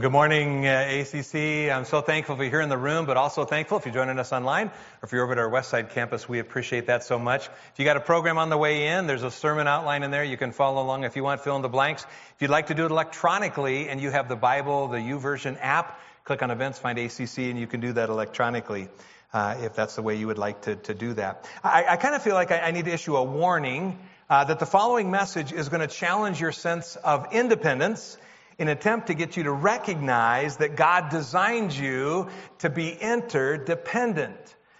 Well, good morning, uh, ACC. I'm so thankful for you here in the room, but also thankful if you're joining us online or if you're over at our Westside campus. We appreciate that so much. If you got a program on the way in, there's a sermon outline in there. You can follow along if you want, fill in the blanks. If you'd like to do it electronically and you have the Bible, the YouVersion app, click on events, find ACC, and you can do that electronically. Uh, if that's the way you would like to, to do that. I, I kind of feel like I, I, need to issue a warning uh, that the following message is going to challenge your sense of independence in an attempt to get you to recognize that God designed you to be interdependent.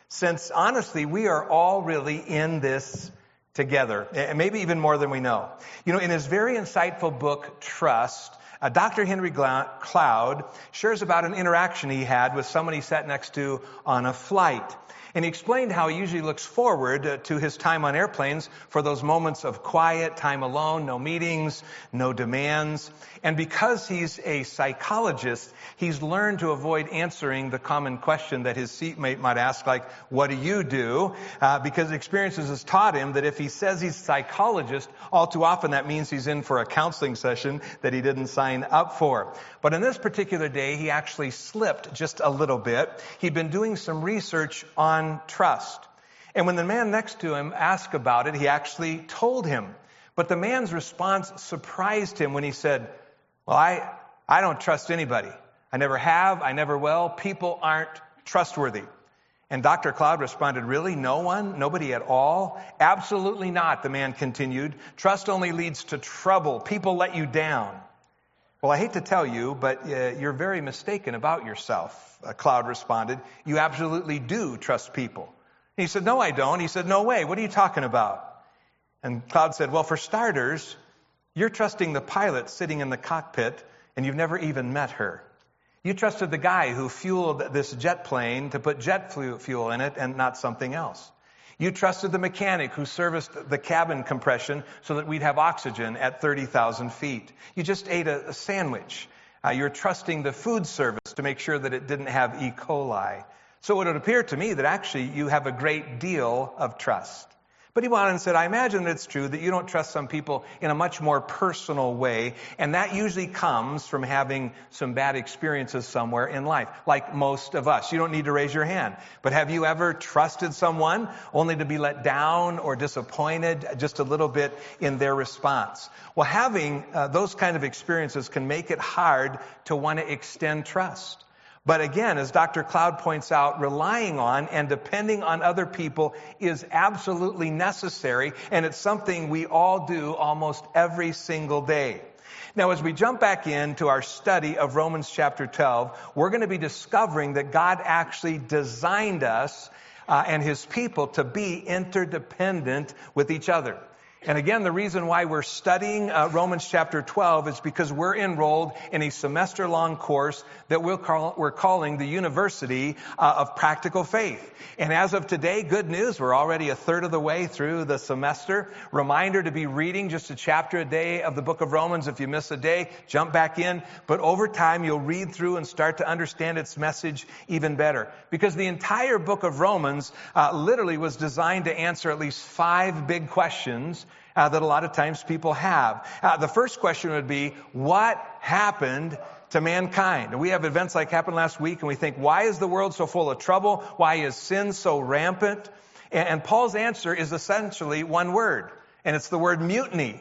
Since honestly, we are all really in this together, and maybe even more than we know. You know, in his very insightful book, Trust, uh, Dr. Henry Cloud shares about an interaction he had with someone he sat next to on a flight. And he explained how he usually looks forward uh, to his time on airplanes for those moments of quiet, time alone, no meetings, no demands. And because he's a psychologist, he's learned to avoid answering the common question that his seatmate might ask, like, what do you do? Uh, because experiences has taught him that if he says he's a psychologist, all too often that means he's in for a counseling session that he didn't sign up for. But in this particular day, he actually slipped just a little bit. He'd been doing some research on trust. And when the man next to him asked about it, he actually told him. But the man's response surprised him when he said, Well, I, I don't trust anybody. I never have. I never will. People aren't trustworthy. And Dr. Cloud responded, Really? No one? Nobody at all? Absolutely not, the man continued. Trust only leads to trouble. People let you down. Well, I hate to tell you, but uh, you're very mistaken about yourself, uh, Cloud responded. You absolutely do trust people. he said, No, I don't. He said, No way. What are you talking about? And Cloud said, Well, for starters, you're trusting the pilot sitting in the cockpit, and you've never even met her. You trusted the guy who fueled this jet plane to put jet fuel in it and not something else. You trusted the mechanic who serviced the cabin compression so that we'd have oxygen at 30,000 feet. You just ate a, sandwich. Uh, you're trusting the food service to make sure that it didn't have E. coli. So it would appear to me that actually you have a great deal of trust. But he went on and said, I imagine that it's true that you don't trust some people in a much more personal way, and that usually comes from having some bad experiences somewhere in life, like most of us. You don't need to raise your hand. But have you ever trusted someone only to be let down or disappointed just a little bit in their response? Well, having uh, those kind of experiences can make it hard to want to extend trust. But again, as Dr. Cloud points out, relying on and depending on other people is absolutely necessary, and it's something we all do almost every single day. Now, as we jump back into our study of Romans chapter 12, we're going to be discovering that God actually designed us uh, and his people to be interdependent with each other. And again, the reason why we're studying uh, Romans chapter 12 is because we're enrolled in a semester long course that we'll call, we're calling the University uh, of Practical Faith. And as of today, good news, we're already a third of the way through the semester. Reminder to be reading just a chapter a day of the book of Romans. If you miss a day, jump back in. But over time, you'll read through and start to understand its message even better. Because the entire book of Romans uh, literally was designed to answer at least five big questions uh, that a lot of times people have. Uh, the first question would be, what happened to mankind? We have events like happened last week and we think, why is the world so full of trouble? Why is sin so rampant? And, and Paul's answer is essentially one word, and it's the word mutiny.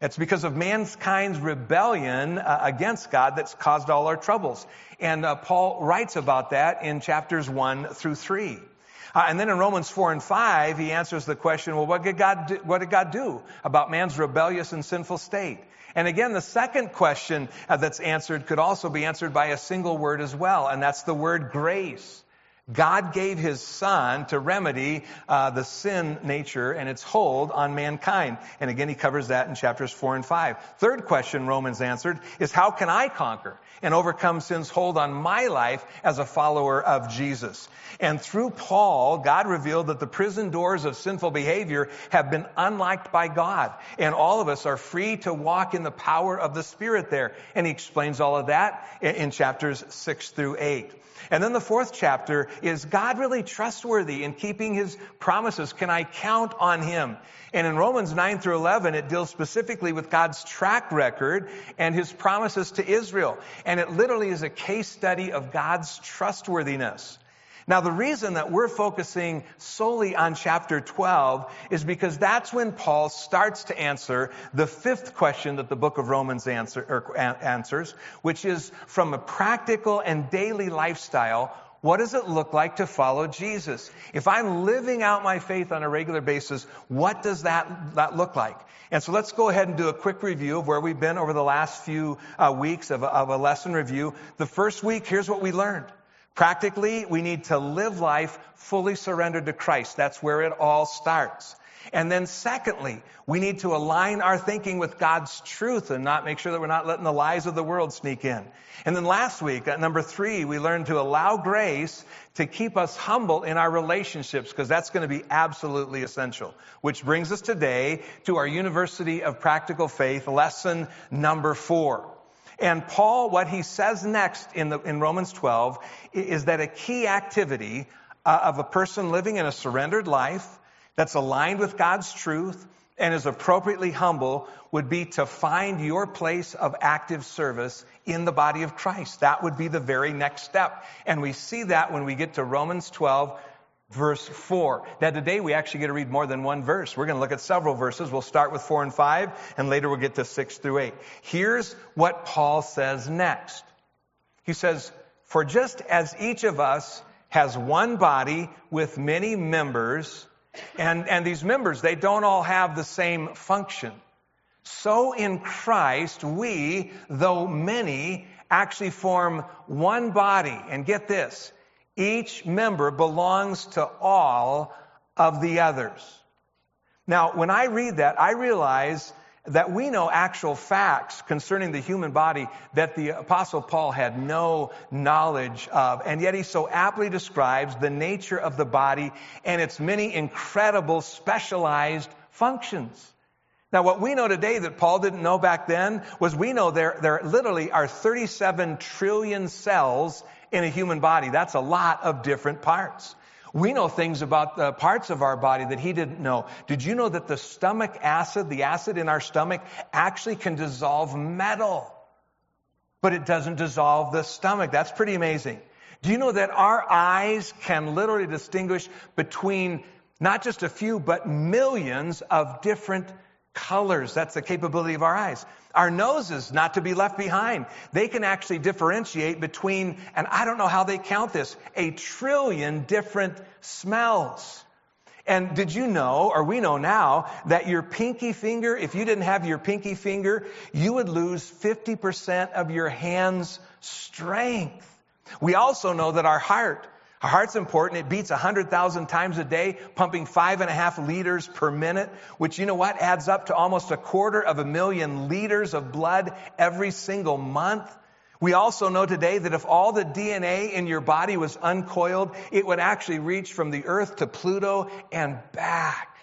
It's because of mankind's rebellion uh, against God that's caused all our troubles. And uh, Paul writes about that in chapters 1 through 3. Uh, and then in Romans 4 and 5, he answers the question, well, what did, God do, what did God do about man's rebellious and sinful state? And again, the second question uh, that's answered could also be answered by a single word as well, and that's the word grace. God gave his son to remedy uh, the sin nature and its hold on mankind. And again, he covers that in chapters 4 and 5. Third question Romans answered is how can I conquer and overcome sin's hold on my life as a follower of Jesus? And through Paul, God revealed that the prison doors of sinful behavior have been unlocked by God. And all of us are free to walk in the power of the Spirit there. And he explains all of that in, in chapters 6 through 8. And then the fourth chapter is God really trustworthy in keeping his promises? Can I count on him? And in Romans 9 through 11, it deals specifically with God's track record and his promises to Israel. And it literally is a case study of God's trustworthiness. Now, the reason that we're focusing solely on chapter 12 is because that's when Paul starts to answer the fifth question that the book of Romans answer, er, answers, which is from a practical and daily lifestyle, what does it look like to follow Jesus? If I'm living out my faith on a regular basis, what does that, that look like? And so let's go ahead and do a quick review of where we've been over the last few uh, weeks of of a lesson review. The first week, here's what we learned. Practically, we need to live life fully surrendered to Christ. That's where it all starts. And then secondly, we need to align our thinking with God's truth and not make sure that we're not letting the lies of the world sneak in. And then last week, at number three, we learned to allow grace to keep us humble in our relationships because that's going to be absolutely essential. Which brings us today to our University of Practical Faith lesson number four. And Paul, what he says next in, the, in Romans 12 is that a key activity uh, of a person living in a surrendered life that's aligned with God's truth and is appropriately humble would be to find your place of active service in the body of Christ. That would be the very next step. And we see that when we get to Romans 12, verse 4. Now today we actually get to read more than one verse. We're going to look at several verses. We'll start with 4 and 5 and later we'll get to 6 through 8. Here's what Paul says next. He says, For just as each of us has one body with many members, and, and these members, they don't all have the same function. So in Christ, we, though many, actually form one body. And get this, each member belongs to all of the others. Now, when I read that, I realize that we know actual facts concerning the human body that the apostle Paul had no knowledge of. And yet he so aptly describes the nature of the body and its many incredible specialized functions. Now, what we know today that Paul didn't know back then was we know there, there literally are 37 trillion cells in a human body. That's a lot of different parts. We know things about the parts of our body that he didn't know. Did you know that the stomach acid, the acid in our stomach, actually can dissolve metal? But it doesn't dissolve the stomach. That's pretty amazing. Do you know that our eyes can literally distinguish between not just a few, but millions of different colors. That's the capability of our eyes. Our noses, not to be left behind. They can actually differentiate between, and I don't know how they count this, a trillion different smells. And did you know, or we know now, that your pinky finger, if you didn't have your pinky finger, you would lose 50% of your hand's strength. We also know that our heart, our heart's important. It beats 100,000 times a day, pumping five and a half liters per minute, which you know what adds up to almost a quarter of a million liters of blood every single month. We also know today that if all the DNA in your body was uncoiled, it would actually reach from the earth to Pluto and back.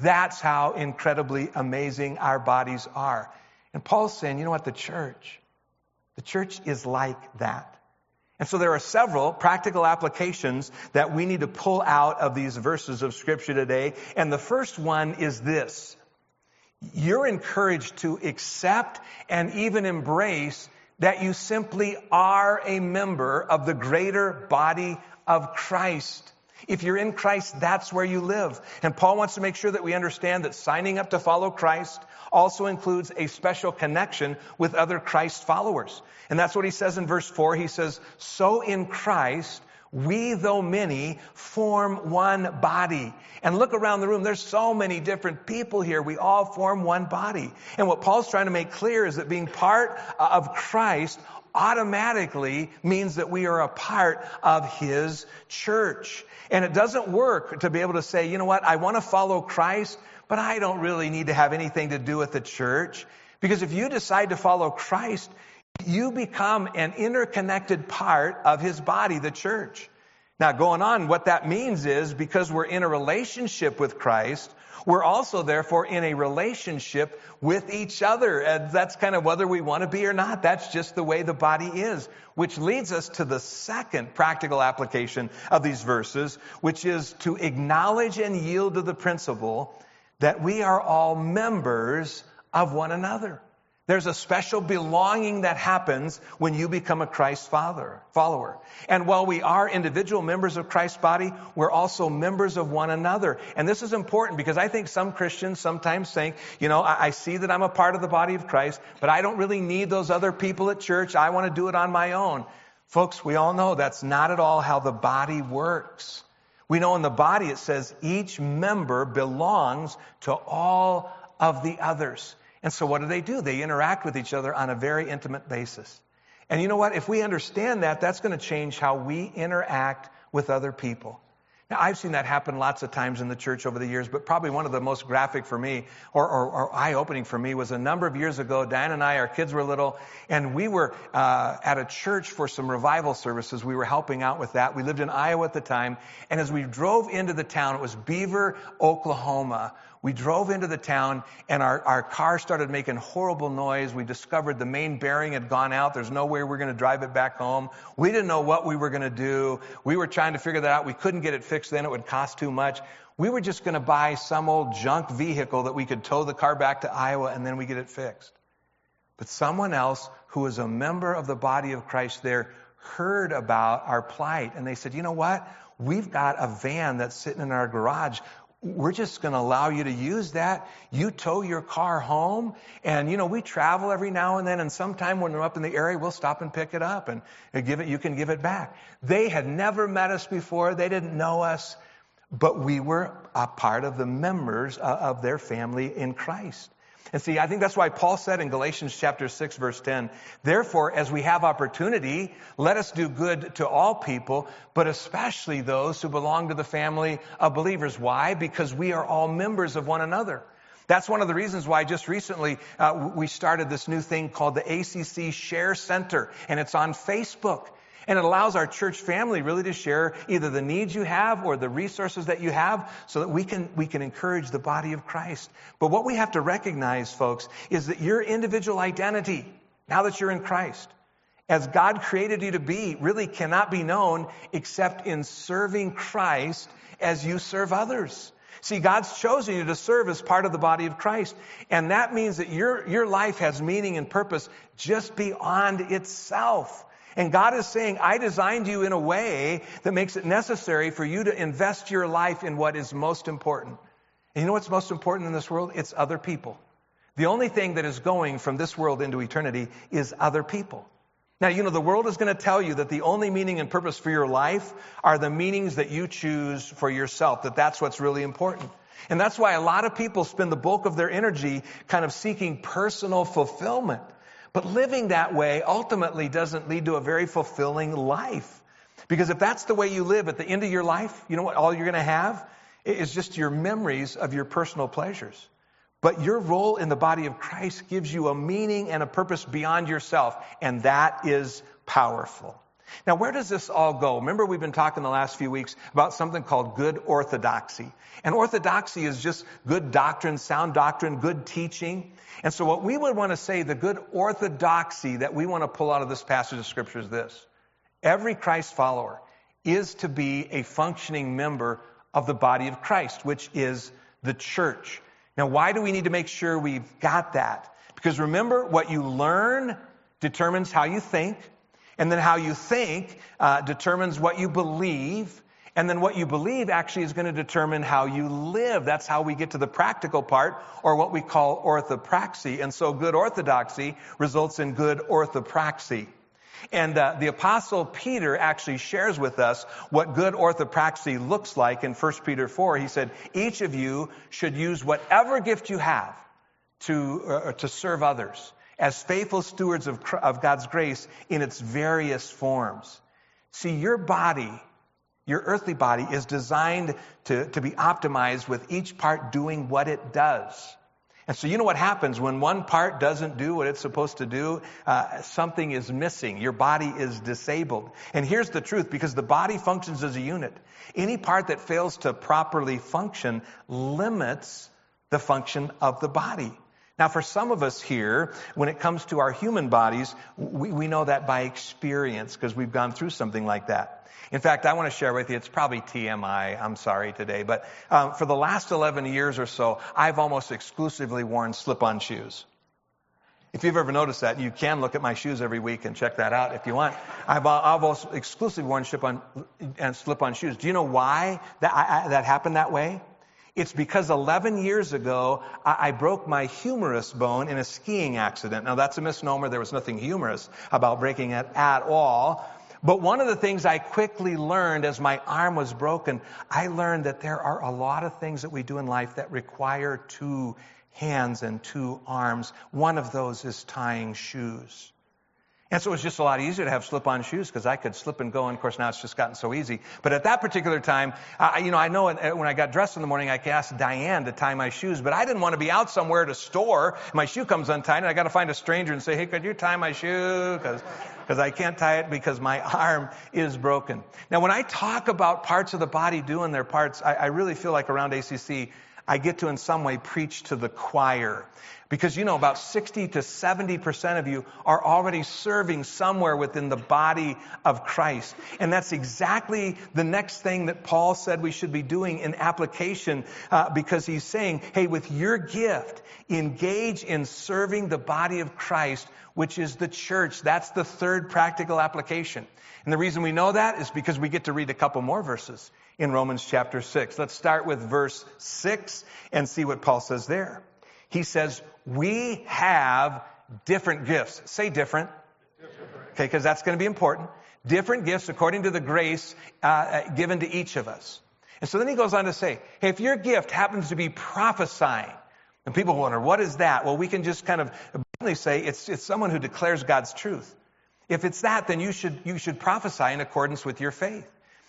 That's how incredibly amazing our bodies are. And Paul's saying, you know what, the church, the church is like that. And so there are several practical applications that we need to pull out of these verses of scripture today. And the first one is this. You're encouraged to accept and even embrace that you simply are a member of the greater body of Christ. If you're in Christ, that's where you live. And Paul wants to make sure that we understand that signing up to follow Christ also includes a special connection with other Christ followers. And that's what he says in verse 4. He says, So in Christ, we, though many, form one body. And look around the room. There's so many different people here. We all form one body. And what Paul's trying to make clear is that being part of Christ automatically means that we are a part of His church. And it doesn't work to be able to say, you know what, I want to follow Christ, but I don't really need to have anything to do with the church. Because if you decide to follow Christ, you become an interconnected part of his body, the church. Now, going on, what that means is because we're in a relationship with Christ, we're also, therefore, in a relationship with each other. And that's kind of whether we want to be or not. That's just the way the body is. Which leads us to the second practical application of these verses, which is to acknowledge and yield to the principle that we are all members of one another. There's a special belonging that happens when you become a Christ father, follower. And while we are individual members of Christ's body, we're also members of one another. And this is important because I think some Christians sometimes think, you know, I, I see that I'm a part of the body of Christ, but I don't really need those other people at church. I want to do it on my own. Folks, we all know that's not at all how the body works. We know in the body it says each member belongs to all of the others. And so what do they do? They interact with each other on a very intimate basis. And you know what? If we understand that, that's going to change how we interact with other people. Now, I've seen that happen lots of times in the church over the years, but probably one of the most graphic for me or, or, or eye opening for me was a number of years ago. Diane and I, our kids were little, and we were uh, at a church for some revival services. We were helping out with that. We lived in Iowa at the time, and as we drove into the town, it was Beaver, Oklahoma. We drove into the town and our, our car started making horrible noise. We discovered the main bearing had gone out. There's no way we are going to drive it back home. We didn't know what we were going to do. We were trying to figure that out. We couldn't get it fixed then. It would cost too much. We were just going to buy some old junk vehicle that we could tow the car back to Iowa and then we get it fixed. But someone else who was a member of the body of Christ there heard about our plight and they said, you know what? We've got a van that's sitting in our garage we're just going to allow you to use that. You tow your car home. And, you know, we travel every now and then. And sometime when we're up in the area, we'll stop and pick it up and give it, you can give it back. They had never met us before. They didn't know us, but we were a part of the members uh, of their family in Christ. And see, I think that's why Paul said in Galatians chapter 6 verse 10, therefore, as we have opportunity, let us do good to all people, but especially those who belong to the family of believers. Why? Because we are all members of one another. That's one of the reasons why just recently uh, we started this new thing called the ACC Share Center, and it's on Facebook. And it allows our church family really to share either the needs you have or the resources that you have so that we can, we can encourage the body of Christ. But what we have to recognize, folks, is that your individual identity, now that you're in Christ, as God created you to be, really cannot be known except in serving Christ as you serve others. See, God's chosen you to serve as part of the body of Christ. And that means that your, your life has meaning and purpose just beyond itself. And God is saying, I designed you in a way that makes it necessary for you to invest your life in what is most important. And you know what's most important in this world? It's other people. The only thing that is going from this world into eternity is other people. Now, you know, the world is going to tell you that the only meaning and purpose for your life are the meanings that you choose for yourself, that that's what's really important. And that's why a lot of people spend the bulk of their energy kind of seeking personal fulfillment. But living that way ultimately doesn't lead to a very fulfilling life. Because if that's the way you live at the end of your life, you know what all you're going to have is just your memories of your personal pleasures. But your role in the body of Christ gives you a meaning and a purpose beyond yourself, and that is powerful. Now, where does this all go? Remember, we've been talking the last few weeks about something called good orthodoxy. And orthodoxy is just good doctrine, sound doctrine, good teaching. And so, what we would want to say, the good orthodoxy that we want to pull out of this passage of Scripture is this every Christ follower is to be a functioning member of the body of Christ, which is the church. Now, why do we need to make sure we've got that? Because remember, what you learn determines how you think. And then how you think uh, determines what you believe. And then what you believe actually is going to determine how you live. That's how we get to the practical part, or what we call orthopraxy. And so good orthodoxy results in good orthopraxy. And uh, the apostle Peter actually shares with us what good orthopraxy looks like in 1 Peter 4. He said, each of you should use whatever gift you have to, uh, to serve others as faithful stewards of, of God's grace in its various forms. See, your body, your earthly body, is designed to, to be optimized with each part doing what it does. And so you know what happens when one part doesn't do what it's supposed to do? Uh, something is missing. Your body is disabled. And here's the truth, because the body functions as a unit. Any part that fails to properly function limits the function of the body. Now, for some of us here, when it comes to our human bodies, we, we know that by experience because we've gone through something like that. In fact, I want to share with you, it's probably TMI, I'm sorry today, but um, for the last 11 years or so, I've almost exclusively worn slip-on shoes. If you've ever noticed that, you can look at my shoes every week and check that out if you want. I've, I've also exclusively worn slip-on and slip-on shoes. Do you know why that, I, that happened that way? It's because 11 years ago, I, broke my humerus bone in a skiing accident. Now that's a misnomer. There was nothing humorous about breaking it at all. But one of the things I quickly learned as my arm was broken, I learned that there are a lot of things that we do in life that require two hands and two arms. One of those is tying shoes. And so it was just a lot easier to have slip-on shoes because I could slip and go. And of course, now it's just gotten so easy. But at that particular time, I, you know, I know when I got dressed in the morning, I could ask Diane to tie my shoes, but I didn't want to be out somewhere at a store. My shoe comes untied, and I got to find a stranger and say, "Hey, could you tie my shoe?" Because because I can't tie it because my arm is broken. Now, when I talk about parts of the body doing their parts, I, I really feel like around ACC, I get to in some way preach to the choir. Because you know, about 60 to 70% of you are already serving somewhere within the body of Christ. And that's exactly the next thing that Paul said we should be doing in application, uh, because he's saying, hey, with your gift, engage in serving the body of Christ, which is the church. That's the third practical application. And the reason we know that is because we get to read a couple more verses in Romans chapter 6. Let's start with verse 6 and see what Paul says there. He says, we have different gifts. Say different. Okay, because that's going to be important. Different gifts according to the grace uh, uh, given to each of us. And so then he goes on to say, hey, if your gift happens to be prophesying, and people wonder, what is that? Well, we can just kind of say it's, it's someone who declares God's truth. If it's that, then you should, you should prophesy in accordance with your faith.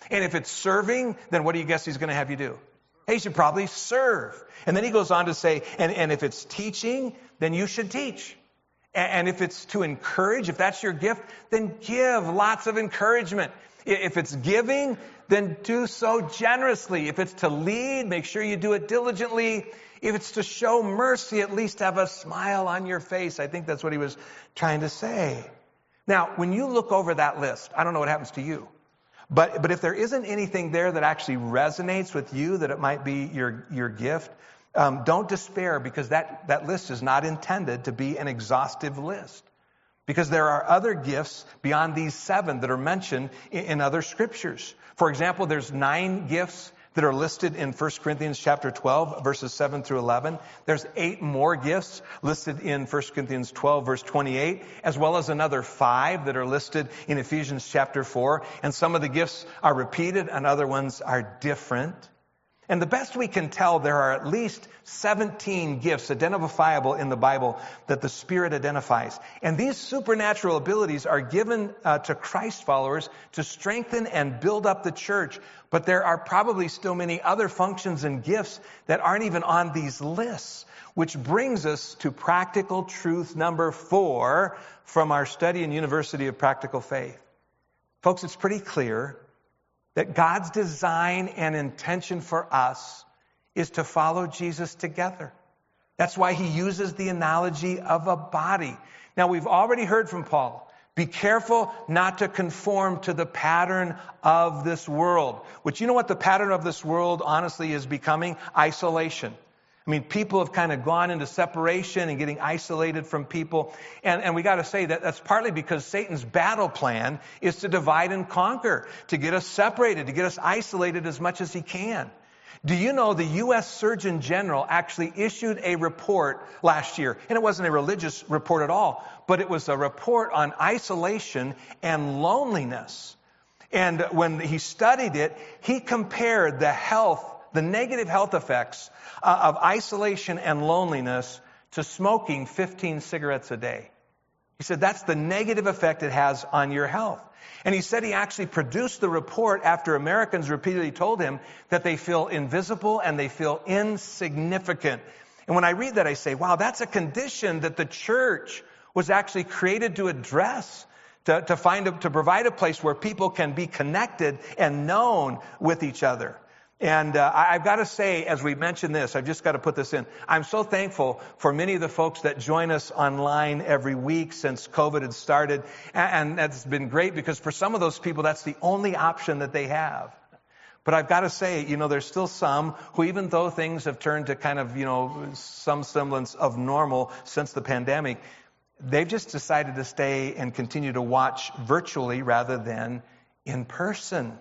And if it's serving, then what do you guess he's going to have you do? He should probably serve. And then he goes on to say, and, and if it's teaching, then you should teach. And, and if it's to encourage, if that's your gift, then give lots of encouragement. If it's giving, then do so generously. If it's to lead, make sure you do it diligently. If it's to show mercy, at least have a smile on your face. I think that's what he was trying to say. Now, when you look over that list, I don't know what happens to you. But, but if there isn't anything there that actually resonates with you, that it might be your, your gift, um, don't despair because that, that list is not intended to be an exhaustive list. Because there are other gifts beyond these seven that are mentioned in, in other scriptures. For example, there's nine gifts that are listed in 1 Corinthians chapter 12 verses 7 through 11. There's eight more gifts listed in 1 Corinthians 12 verse 28, as well as another five that are listed in Ephesians chapter 4. And some of the gifts are repeated and other ones are different. And the best we can tell, there are at least 17 gifts identifiable in the Bible that the Spirit identifies. And these supernatural abilities are given uh, to Christ followers to strengthen and build up the church. But there are probably still many other functions and gifts that aren't even on these lists. Which brings us to practical truth number four from our study in University of Practical Faith. Folks, it's pretty clear that God's design and intention for us is to follow Jesus together. That's why he uses the analogy of a body. Now, we've already heard from Paul. Be careful not to conform to the pattern of this world. Which you know what the pattern of this world honestly is becoming? Isolation. I mean, people have kind of gone into separation and getting isolated from people. And, and we got to say that that's partly because Satan's battle plan is to divide and conquer, to get us separated, to get us isolated as much as he can. Do you know the U.S. Surgeon General actually issued a report last year? And it wasn't a religious report at all, but it was a report on isolation and loneliness. And when he studied it, he compared the health the negative health effects uh, of isolation and loneliness to smoking 15 cigarettes a day. He said that's the negative effect it has on your health. And he said he actually produced the report after Americans repeatedly told him that they feel invisible and they feel insignificant. And when I read that, I say, wow, that's a condition that the church was actually created to address. To, to find a, to provide a place where people can be connected and known with each other. And uh, I've got to say, as we mention this, I've just got to put this in. I'm so thankful for many of the folks that join us online every week since COVID had started. And that's been great because for some of those people, that's the only option that they have. But I've got to say, you know, there's still some who, even though things have turned to kind of, you know, some semblance of normal since the pandemic, they've just decided to stay and continue to watch virtually rather than in person.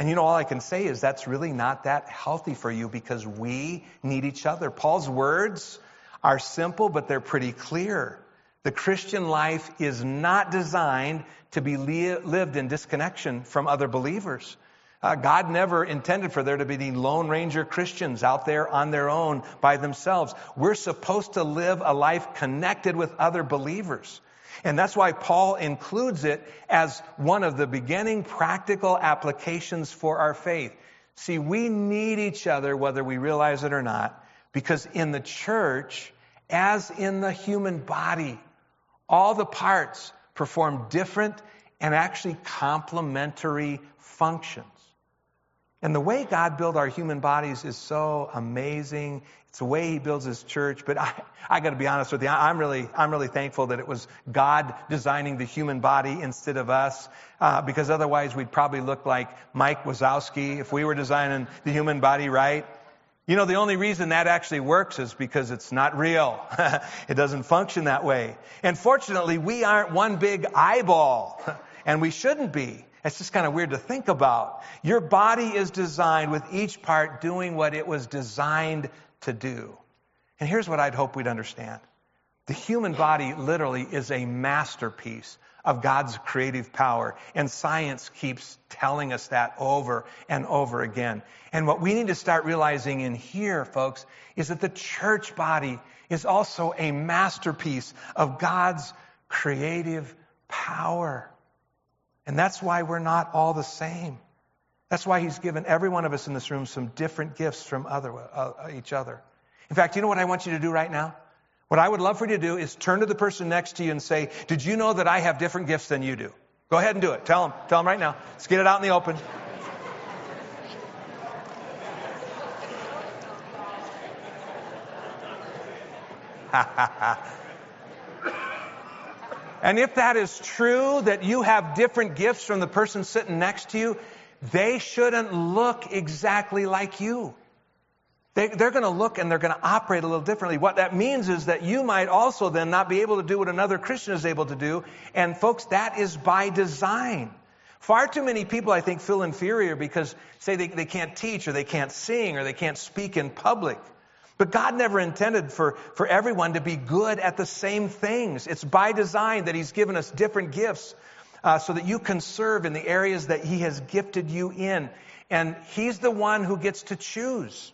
And you know, all I can say is that's really not that healthy for you because we need each other. Paul's words are simple, but they're pretty clear. The Christian life is not designed to be lived in disconnection from other believers. Uh, God never intended for there to be the Lone Ranger Christians out there on their own by themselves. We're supposed to live a life connected with other believers. And that's why Paul includes it as one of the beginning practical applications for our faith. See, we need each other whether we realize it or not, because in the church, as in the human body, all the parts perform different and actually complementary functions. And the way God built our human bodies is so amazing. It's the way He builds His church. But I, I got to be honest with you. I'm really, I'm really thankful that it was God designing the human body instead of us, uh, because otherwise we'd probably look like Mike Wazowski if we were designing the human body right. You know, the only reason that actually works is because it's not real. it doesn't function that way. And fortunately, we aren't one big eyeball, and we shouldn't be. It's just kind of weird to think about. Your body is designed with each part doing what it was designed to do. And here's what I'd hope we'd understand. The human body literally is a masterpiece of God's creative power. And science keeps telling us that over and over again. And what we need to start realizing in here, folks, is that the church body is also a masterpiece of God's creative power. And that's why we're not all the same. That's why he's given every one of us in this room some different gifts from other, uh, each other. In fact, you know what I want you to do right now? What I would love for you to do is turn to the person next to you and say, Did you know that I have different gifts than you do? Go ahead and do it. Tell them. Tell them right now. Let's get it out in the open. And if that is true, that you have different gifts from the person sitting next to you, they shouldn't look exactly like you. They, are going to look and they're going to operate a little differently. What that means is that you might also then not be able to do what another Christian is able to do. And folks, that is by design. Far too many people, I think, feel inferior because, say, they, they can't teach or they can't sing or they can't speak in public. But God never intended for, for everyone to be good at the same things. It's by design that He's given us different gifts uh, so that you can serve in the areas that He has gifted you in. And He's the one who gets to choose.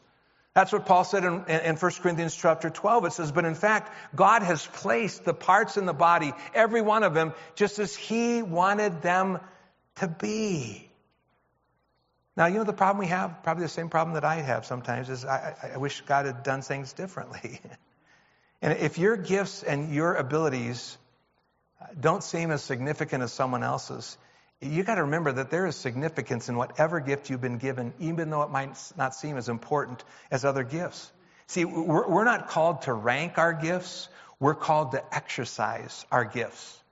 That's what Paul said in, in 1 Corinthians chapter 12. It says, But in fact, God has placed the parts in the body, every one of them, just as He wanted them to be. Now, you know the problem we have? Probably the same problem that I have sometimes is I, I wish God had done things differently. and if your gifts and your abilities uh, don't seem as significant as someone else's, you got to remember that there is significance in whatever gift you've been given, even though it might not seem as important as other gifts. See, we're, we're not called to rank our gifts. We're called to exercise our gifts.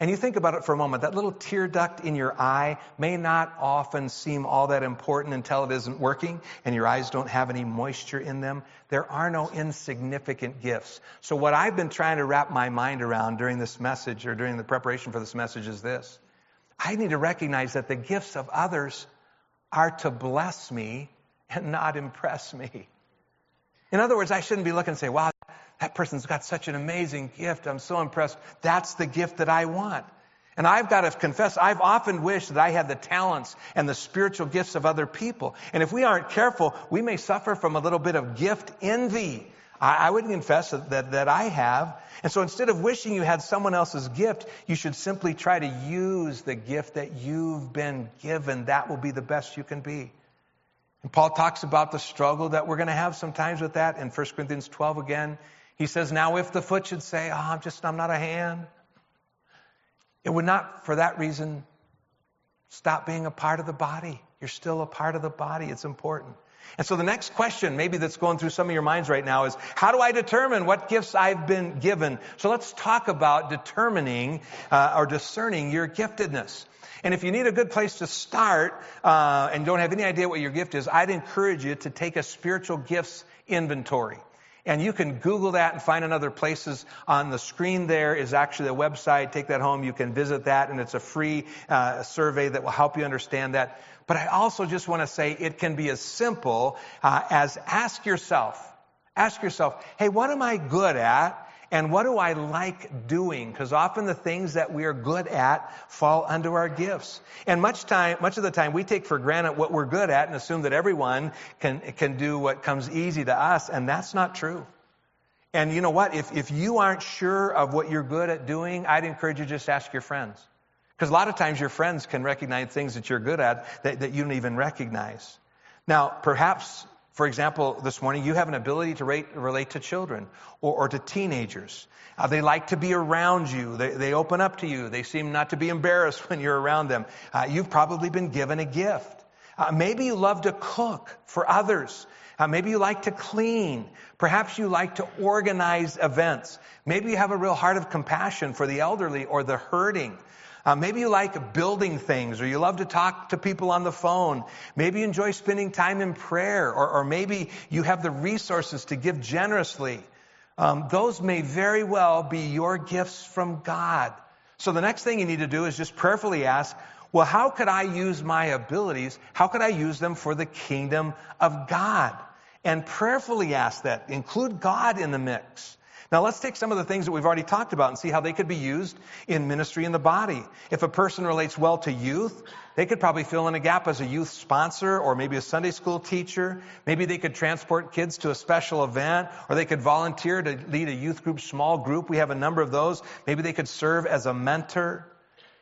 And you think about it for a moment, that little tear duct in your eye may not often seem all that important until it isn't working and your eyes don't have any moisture in them. There are no insignificant gifts. So what I've been trying to wrap my mind around during this message or during the preparation for this message is this. I need to recognize that the gifts of others are to bless me and not impress me. In other words, I shouldn't be looking and say, wow, that person's got such an amazing gift. I'm so impressed. That's the gift that I want. And I've got to confess, I've often wished that I had the talents and the spiritual gifts of other people. And if we aren't careful, we may suffer from a little bit of gift envy. I, I would confess that, that I have. And so instead of wishing you had someone else's gift, you should simply try to use the gift that you've been given. That will be the best you can be. And Paul talks about the struggle that we're going to have sometimes with that in 1 Corinthians 12 again. He says, Now if the foot should say, Oh, I'm just, I'm not a hand, it would not, for that reason, stop being a part of the body. You're still a part of the body. It's important. And so the next question, maybe that's going through some of your minds right now, is how do I determine what gifts I've been given? So let's talk about determining uh, or discerning your giftedness. And if you need a good place to start uh, and don't have any idea what your gift is, I'd encourage you to take a spiritual gifts inventory. And you can Google that and find another places on the screen. There is actually a website. Take that home. You can visit that, and it's a free uh, survey that will help you understand that. But I also just want to say it can be as simple uh, as ask yourself, ask yourself, hey, what am I good at? And what do I like doing? Because often the things that we are good at fall under our gifts. And much time, much of the time we take for granted what we're good at and assume that everyone can, can do what comes easy to us. And that's not true. And you know what? If, if you aren't sure of what you're good at doing, I'd encourage you just ask your friends. Because a lot of times your friends can recognize things that you're good at that, that you don't even recognize. Now, perhaps, for example, this morning you have an ability to rate, relate to children or, or to teenagers. Uh, they like to be around you. They, they, open up to you. They seem not to be embarrassed when you're around them. Uh, you've probably been given a gift. Uh, maybe you love to cook for others. Uh, maybe you like to clean. Perhaps you like to organize events. Maybe you have a real heart of compassion for the elderly or the hurting. Uh, maybe you like building things or you love to talk to people on the phone. Maybe you enjoy spending time in prayer or, or maybe you have the resources to give generously. Um, those may very well be your gifts from God. So the next thing you need to do is just prayerfully ask, well, how could I use my abilities? How could I use them for the kingdom of God? And prayerfully ask that. Include God in the mix. Now let's take some of the things that we've already talked about and see how they could be used in ministry in the body. If a person relates well to youth, they could probably fill in a gap as a youth sponsor or maybe a Sunday school teacher. Maybe they could transport kids to a special event or they could volunteer to lead a youth group, small group. We have a number of those. Maybe they could serve as a mentor.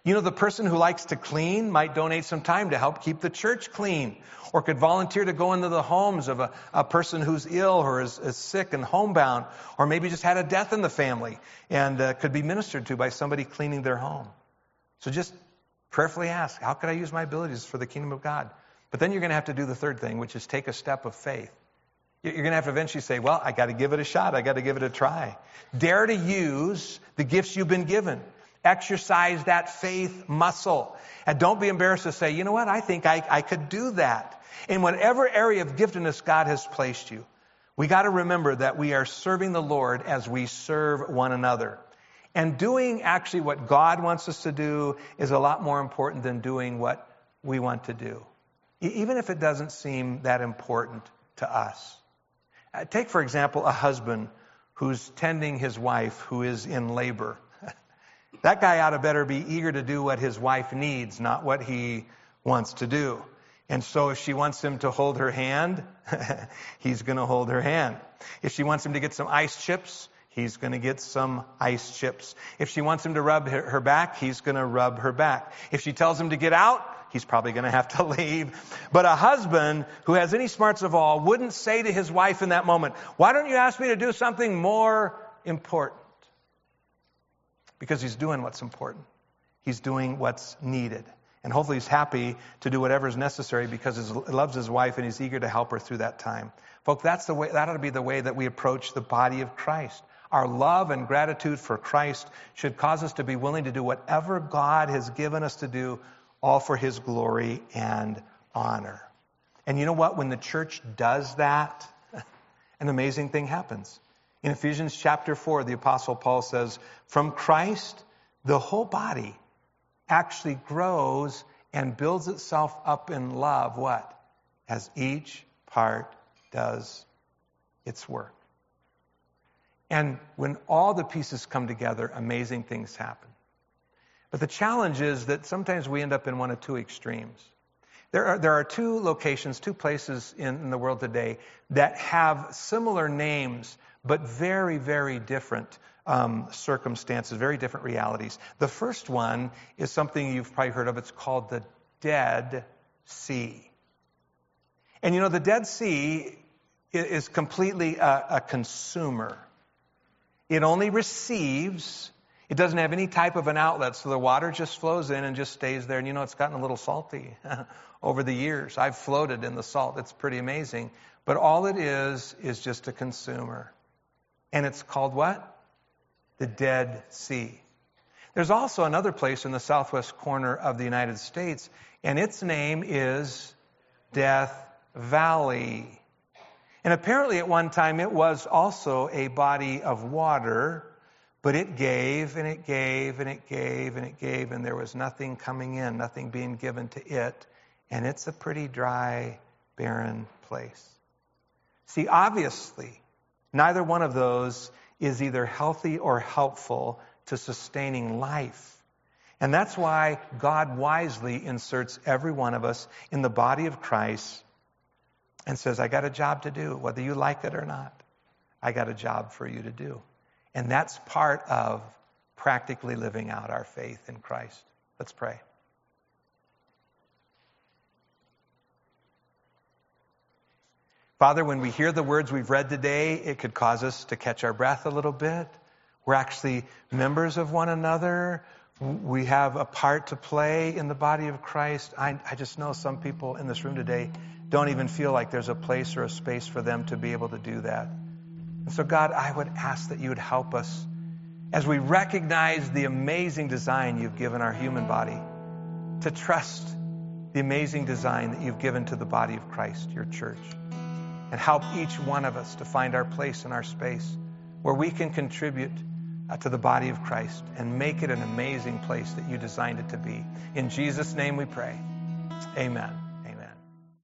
You know, the person who likes to clean might donate some time to help keep the church clean, or could volunteer to go into the homes of a, a person who's ill or is, is, sick and homebound, or maybe just had a death in the family and uh, could be ministered to by somebody cleaning their home. So just prayerfully ask, how could I use my abilities for the kingdom of God? But then you're going to have to do the third thing, which is take a step of faith. You're going to have to eventually say, well, I got to give it a shot. I got to give it a try. Dare to use the gifts you've been given. Exercise that faith muscle. And don't be embarrassed to say, you know what, I think I, I could do that. In whatever area of giftedness God has placed you, we got to remember that we are serving the Lord as we serve one another. And doing actually what God wants us to do is a lot more important than doing what we want to do, even if it doesn't seem that important to us. Uh, take, for example, a husband who's tending his wife who is in labor. That guy ought to better be eager to do what his wife needs, not what he wants to do. And so if she wants him to hold her hand, he's going to hold her hand. If she wants him to get some ice chips, he's going to get some ice chips. If she wants him to rub her back, he's going to rub her back. If she tells him to get out, he's probably going to have to leave. But a husband who has any smarts of all wouldn't say to his wife in that moment, why don't you ask me to do something more important? Because he's doing what's important. He's doing what's needed. And hopefully he's happy to do whatever is necessary because he loves his wife and he's eager to help her through that time. Folks, that's the way, that ought to be the way that we approach the body of Christ. Our love and gratitude for Christ should cause us to be willing to do whatever God has given us to do, all for his glory and honor. And you know what? When the church does that, an amazing thing happens. In Ephesians chapter 4, the Apostle Paul says, From Christ, the whole body actually grows and builds itself up in love. What? As each part does its work. And when all the pieces come together, amazing things happen. But the challenge is that sometimes we end up in one of two extremes. There are, there are two locations, two places in, in the world today that have similar names, but very, very different um, circumstances, very different realities. The first one is something you've probably heard of. It's called the Dead Sea. And you know, the Dead Sea is completely a, a consumer. It only receives, it doesn't have any type of an outlet, so the water just flows in and just stays there. And you know, it's gotten a little salty over the years. I've floated in the salt, it's pretty amazing. But all it is, is just a consumer. And it's called what? The Dead Sea. There's also another place in the southwest corner of the United States, and its name is Death Valley. And apparently, at one time, it was also a body of water, but it gave and it gave and it gave and it gave, and there was nothing coming in, nothing being given to it. And it's a pretty dry, barren place. See, obviously, neither one of those is either healthy or helpful to sustaining life. And that's why God wisely inserts every one of us in the body of Christ and says, I got a job to do, whether you like it or not. I got a job for you to do. And that's part of practically living out our faith in Christ. Let's pray. Father, when we hear the words we've read today, it could cause us to catch our breath a little bit. We're actually members of one another. We have a part to play in the body of Christ. I, I just know some people in this room today don't even feel like there's a place or a space for them to be able to do that. And so, God, I would ask that you would help us as we recognize the amazing design you've given our human body to trust the amazing design that you've given to the body of Christ, your church, and help each one of us to find our place in our space where we can contribute uh, to the body of Christ and make it an amazing place that you designed it to be. In Jesus' name we pray. Amen.